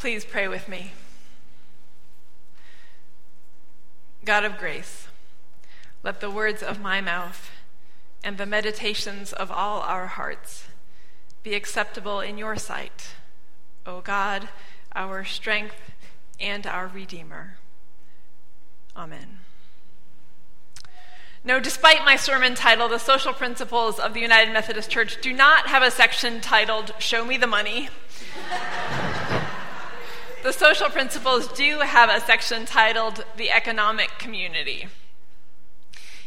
Please pray with me. God of grace, let the words of my mouth and the meditations of all our hearts be acceptable in your sight, O God, our strength and our Redeemer. Amen. No, despite my sermon title, The Social Principles of the United Methodist Church do not have a section titled Show Me the Money. The social principles do have a section titled The Economic Community.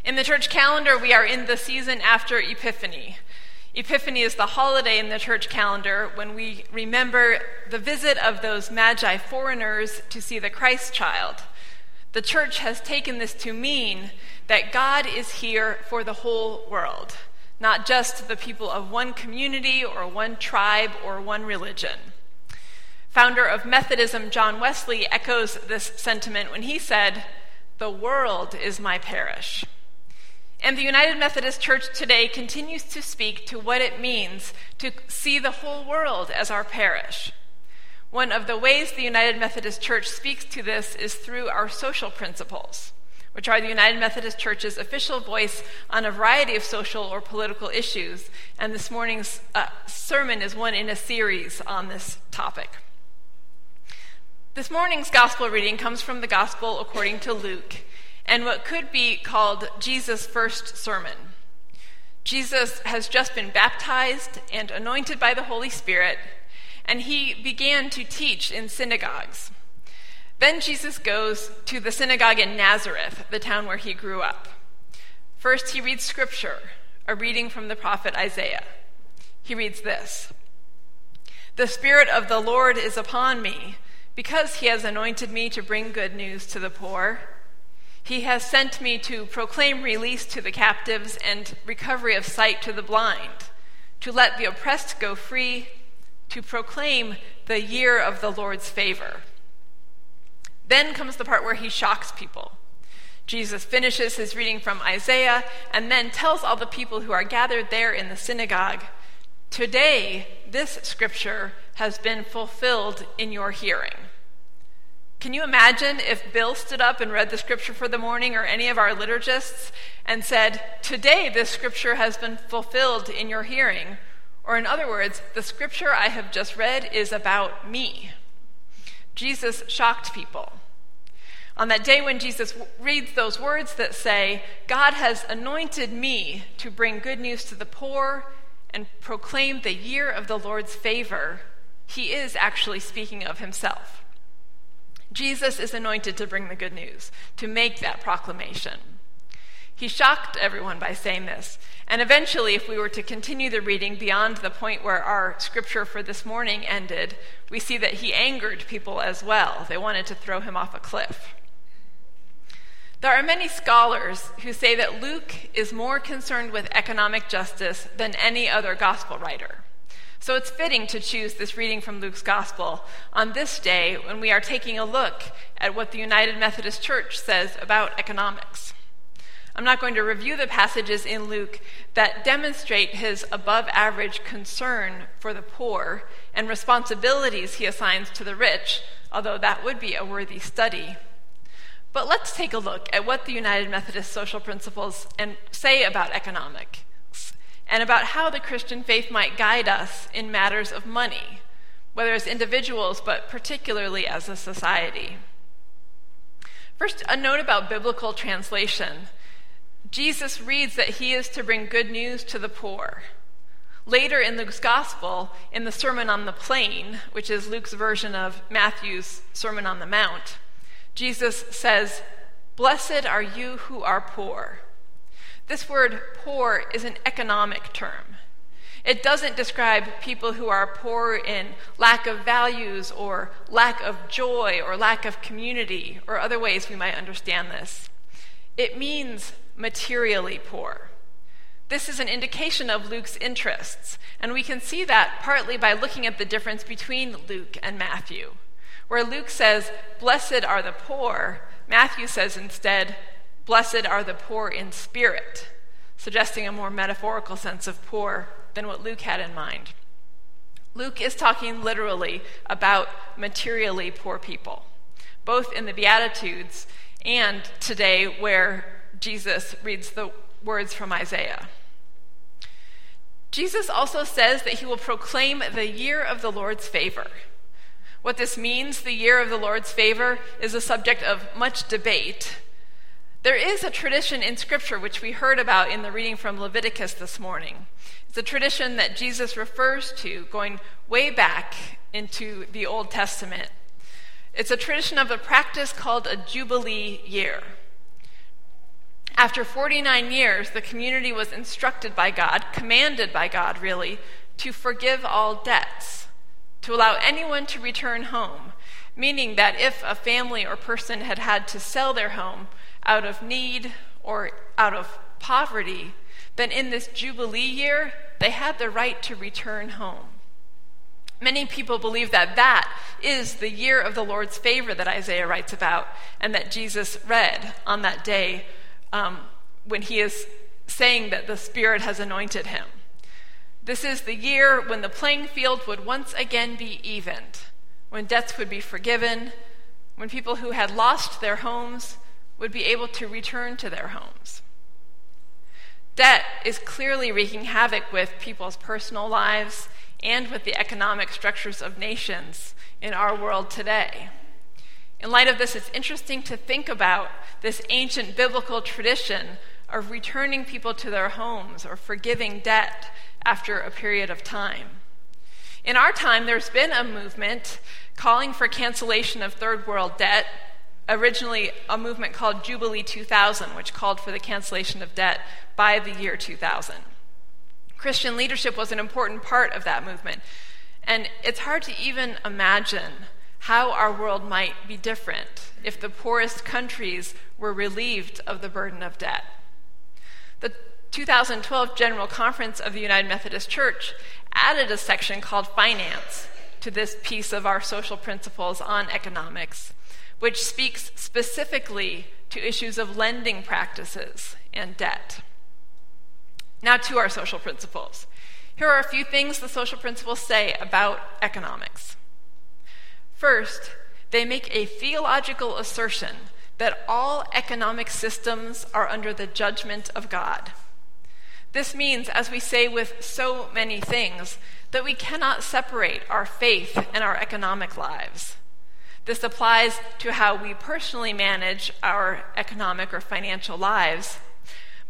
In the church calendar, we are in the season after Epiphany. Epiphany is the holiday in the church calendar when we remember the visit of those magi foreigners to see the Christ child. The church has taken this to mean that God is here for the whole world, not just the people of one community or one tribe or one religion. Founder of Methodism, John Wesley, echoes this sentiment when he said, The world is my parish. And the United Methodist Church today continues to speak to what it means to see the whole world as our parish. One of the ways the United Methodist Church speaks to this is through our social principles which are the United Methodist Church's official voice on a variety of social or political issues. And this morning's uh, sermon is one in a series on this topic. This morning's gospel reading comes from the gospel according to Luke and what could be called Jesus' first sermon. Jesus has just been baptized and anointed by the Holy Spirit, and he began to teach in synagogues. Then Jesus goes to the synagogue in Nazareth, the town where he grew up. First, he reads scripture, a reading from the prophet Isaiah. He reads this The Spirit of the Lord is upon me, because he has anointed me to bring good news to the poor. He has sent me to proclaim release to the captives and recovery of sight to the blind, to let the oppressed go free, to proclaim the year of the Lord's favor. Then comes the part where he shocks people. Jesus finishes his reading from Isaiah and then tells all the people who are gathered there in the synagogue Today, this scripture has been fulfilled in your hearing. Can you imagine if Bill stood up and read the scripture for the morning or any of our liturgists and said, Today, this scripture has been fulfilled in your hearing? Or, in other words, the scripture I have just read is about me. Jesus shocked people. On that day when Jesus reads those words that say, God has anointed me to bring good news to the poor and proclaim the year of the Lord's favor, he is actually speaking of himself. Jesus is anointed to bring the good news, to make that proclamation. He shocked everyone by saying this. And eventually, if we were to continue the reading beyond the point where our scripture for this morning ended, we see that he angered people as well. They wanted to throw him off a cliff. There are many scholars who say that Luke is more concerned with economic justice than any other gospel writer. So it's fitting to choose this reading from Luke's gospel on this day when we are taking a look at what the United Methodist Church says about economics. I'm not going to review the passages in Luke that demonstrate his above average concern for the poor and responsibilities he assigns to the rich, although that would be a worthy study. But let's take a look at what the United Methodist social principles and say about economics and about how the Christian faith might guide us in matters of money, whether as individuals, but particularly as a society. First, a note about biblical translation. Jesus reads that he is to bring good news to the poor. Later in Luke's gospel, in the Sermon on the Plain, which is Luke's version of Matthew's Sermon on the Mount, Jesus says, Blessed are you who are poor. This word poor is an economic term. It doesn't describe people who are poor in lack of values or lack of joy or lack of community or other ways we might understand this. It means materially poor. This is an indication of Luke's interests, and we can see that partly by looking at the difference between Luke and Matthew. Where Luke says, Blessed are the poor, Matthew says instead, Blessed are the poor in spirit, suggesting a more metaphorical sense of poor than what Luke had in mind. Luke is talking literally about materially poor people, both in the Beatitudes and today where Jesus reads the words from Isaiah. Jesus also says that he will proclaim the year of the Lord's favor. What this means, the year of the Lord's favor, is a subject of much debate. There is a tradition in Scripture which we heard about in the reading from Leviticus this morning. It's a tradition that Jesus refers to going way back into the Old Testament. It's a tradition of a practice called a Jubilee year. After 49 years, the community was instructed by God, commanded by God, really, to forgive all debts, to allow anyone to return home, meaning that if a family or person had had to sell their home out of need or out of poverty, but in this Jubilee year, they had the right to return home. Many people believe that that is the year of the Lord's favor that Isaiah writes about and that Jesus read on that day um, when he is saying that the Spirit has anointed him. This is the year when the playing field would once again be evened, when debts would be forgiven, when people who had lost their homes would be able to return to their homes. Debt is clearly wreaking havoc with people's personal lives and with the economic structures of nations in our world today. In light of this, it's interesting to think about this ancient biblical tradition of returning people to their homes or forgiving debt after a period of time. In our time, there's been a movement calling for cancellation of third world debt originally a movement called Jubilee 2000, which called for the cancellation of debt by the year 2000. Christian leadership was an important part of that movement. And it's hard to even imagine how our world might be different if the poorest countries were relieved of the burden of debt. The 2012 General Conference of the United Methodist Church added a section called Finance to this piece of our social principles on economics which speaks specifically to issues of lending practices and debt. Now, to our social principles. Here are a few things the social principles say about economics. First, they make a theological assertion that all economic systems are under the judgment of God. This means, as we say with so many things, that we cannot separate our faith and our economic lives. This applies to how we personally manage our economic or financial lives.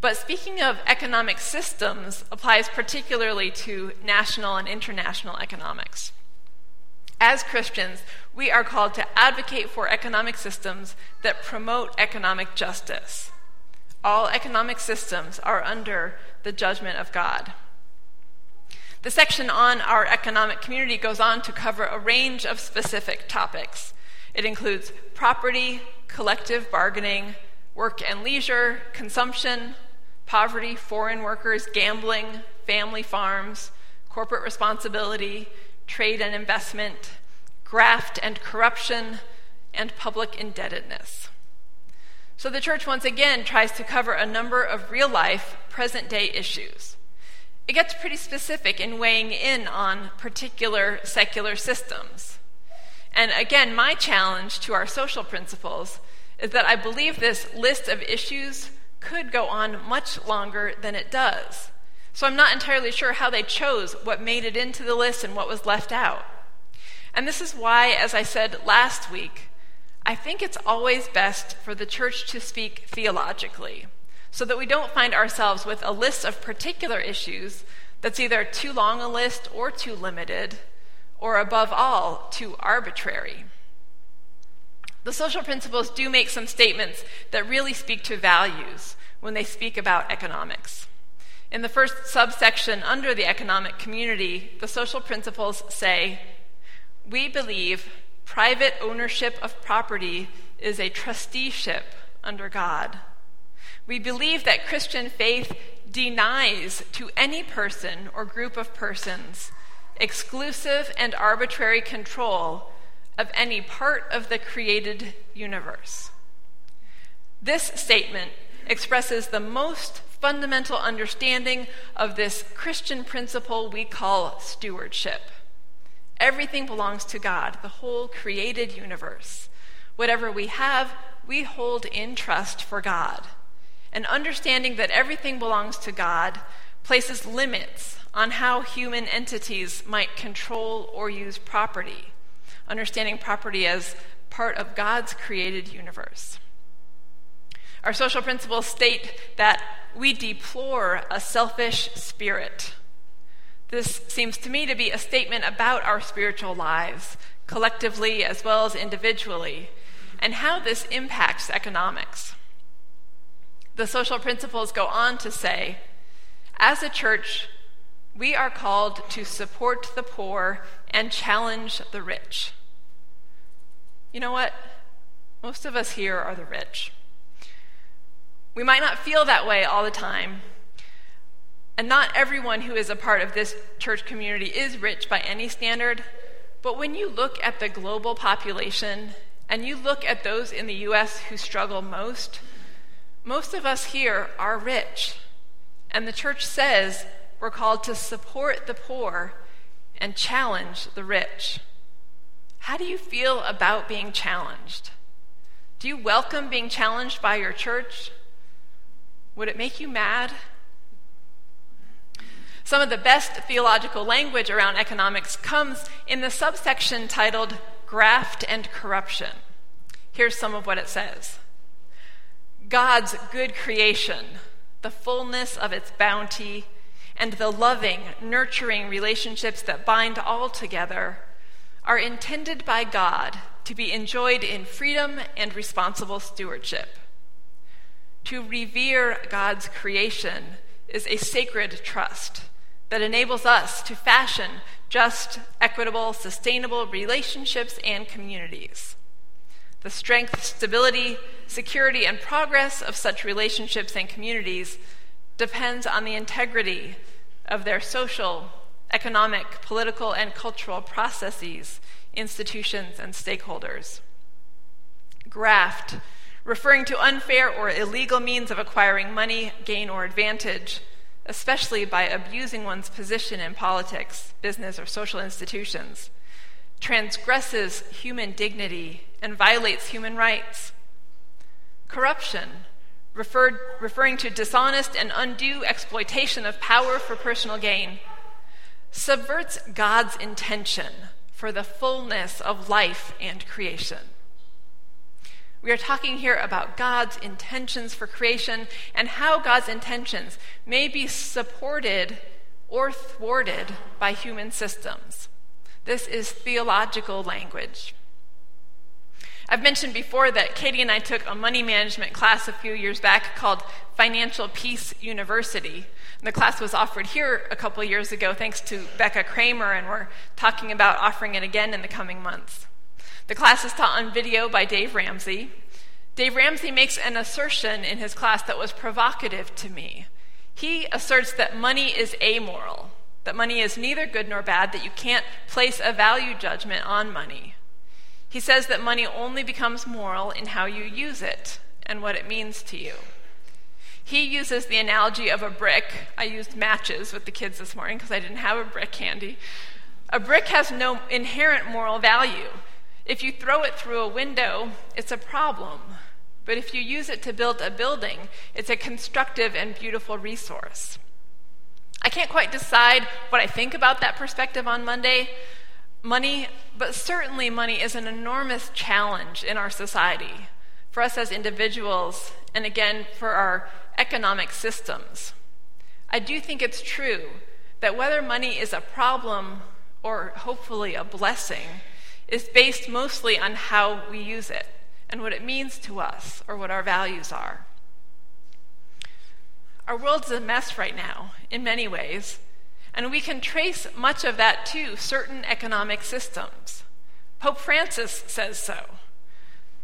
But speaking of economic systems, applies particularly to national and international economics. As Christians, we are called to advocate for economic systems that promote economic justice. All economic systems are under the judgment of God. The section on our economic community goes on to cover a range of specific topics. It includes property, collective bargaining, work and leisure, consumption, poverty, foreign workers, gambling, family farms, corporate responsibility, trade and investment, graft and corruption, and public indebtedness. So the church once again tries to cover a number of real life, present day issues. It gets pretty specific in weighing in on particular secular systems. And again, my challenge to our social principles is that I believe this list of issues could go on much longer than it does. So I'm not entirely sure how they chose what made it into the list and what was left out. And this is why, as I said last week, I think it's always best for the church to speak theologically, so that we don't find ourselves with a list of particular issues that's either too long a list or too limited or above all, too arbitrary. The social principles do make some statements that really speak to values when they speak about economics. In the first subsection under the economic community, the social principles say We believe private ownership of property is a trusteeship under God. We believe that Christian faith denies to any person or group of persons exclusive and arbitrary control of any part of the created universe. This statement expresses the most fundamental understanding of this Christian principle we call stewardship. everything belongs to God, the whole created universe. Whatever we have, we hold in trust for God. And understanding that everything belongs to God places limits on how human entities might control or use property, understanding property as part of God's created universe. Our social principles state that we deplore a selfish spirit. This seems to me to be a statement about our spiritual lives, collectively as well as individually, and how this impacts economics. The social principles go on to say as a church, we are called to support the poor and challenge the rich. You know what? Most of us here are the rich. We might not feel that way all the time, and not everyone who is a part of this church community is rich by any standard, but when you look at the global population and you look at those in the U.S. who struggle most, most of us here are rich. And the church says we're called to support the poor and challenge the rich. How do you feel about being challenged? Do you welcome being challenged by your church? Would it make you mad? Some of the best theological language around economics comes in the subsection titled Graft and Corruption. Here's some of what it says God's good creation, the fullness of its bounty, and the loving, nurturing relationships that bind all together are intended by God to be enjoyed in freedom and responsible stewardship. To revere God's creation is a sacred trust that enables us to fashion just, equitable, sustainable relationships and communities. The strength, stability, security, and progress of such relationships and communities depends on the integrity of their social, economic, political, and cultural processes, institutions, and stakeholders. Graft referring to unfair or illegal means of acquiring money, gain, or advantage, especially by abusing one's position in politics, business, or social institutions, transgresses human dignity and violates human rights. Corruption, referred, referring to dishonest and undue exploitation of power for personal gain, subverts God's intention for the fullness of life and creation. We are talking here about God's intentions for creation and how God's intentions may be supported or thwarted by human systems. This is theological language. I've mentioned before that Katie and I took a money management class a few years back called Financial Peace University. And the class was offered here a couple years ago thanks to Becca Kramer, and we're talking about offering it again in the coming months. The class is taught on video by Dave Ramsey. Dave Ramsey makes an assertion in his class that was provocative to me. He asserts that money is amoral, that money is neither good nor bad, that you can't place a value judgment on money. He says that money only becomes moral in how you use it and what it means to you. He uses the analogy of a brick. I used matches with the kids this morning because I didn't have a brick handy. A brick has no inherent moral value. If you throw it through a window, it's a problem. But if you use it to build a building, it's a constructive and beautiful resource. I can't quite decide what I think about that perspective on Monday, money, but certainly money is an enormous challenge in our society, for us as individuals, and again, for our economic systems. I do think it's true that whether money is a problem or hopefully a blessing, is based mostly on how we use it and what it means to us or what our values are. Our world's a mess right now, in many ways, and we can trace much of that to certain economic systems. Pope Francis says so.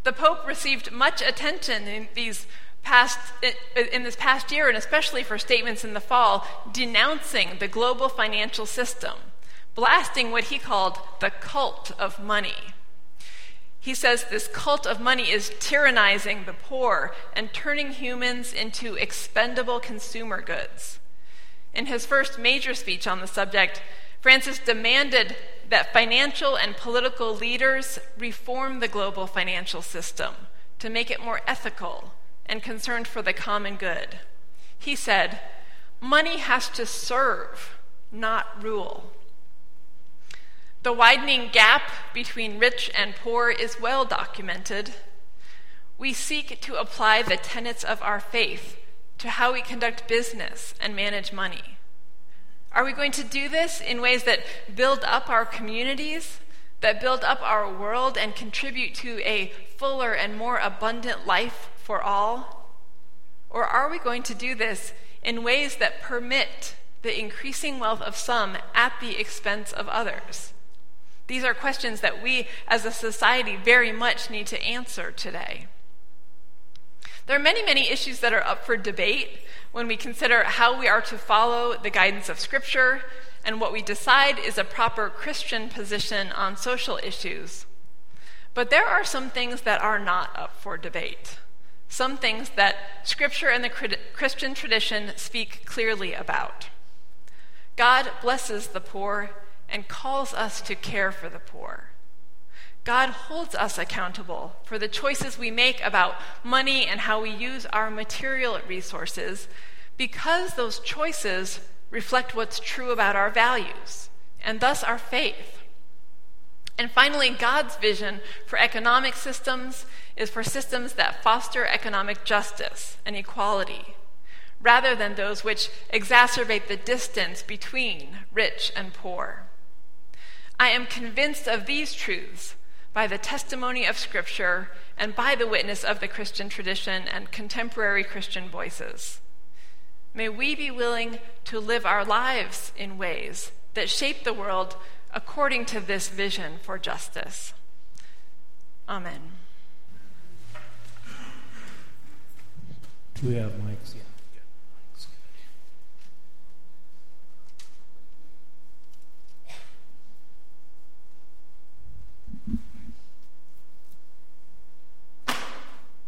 The Pope received much attention in these past in this past year and especially for statements in the fall denouncing the global financial system blasting what he called the cult of money. He says this cult of money is tyrannizing the poor and turning humans into expendable consumer goods. In his first major speech on the subject, Francis demanded that financial and political leaders reform the global financial system to make it more ethical and concerned for the common good. He said, Money has to serve, not rule. The widening gap between rich and poor is well documented. We seek to apply the tenets of our faith to how we conduct business and manage money. Are we going to do this in ways that build up our communities, that build up our world, and contribute to a fuller and more abundant life for all? Or are we going to do this in ways that permit the increasing wealth of some at the expense of others? These are questions that we as a society very much need to answer today. There are many, many issues that are up for debate when we consider how we are to follow the guidance of Scripture and what we decide is a proper Christian position on social issues. But there are some things that are not up for debate. Some things that Scripture and the Christian tradition speak clearly about. God blesses the poor and calls us to care for the poor. God holds us accountable for the choices we make about money and how we use our material resources because those choices reflect what's true about our values and thus our faith. And finally, God's vision for economic systems is for systems that foster economic justice and equality, rather than those which exacerbate the distance between rich and poor. I am convinced of these truths by the testimony of Scripture and by the witness of the Christian tradition and contemporary Christian voices. May we be willing to live our lives in ways that shape the world according to this vision for justice. Amen. Do we have mics? Yeah.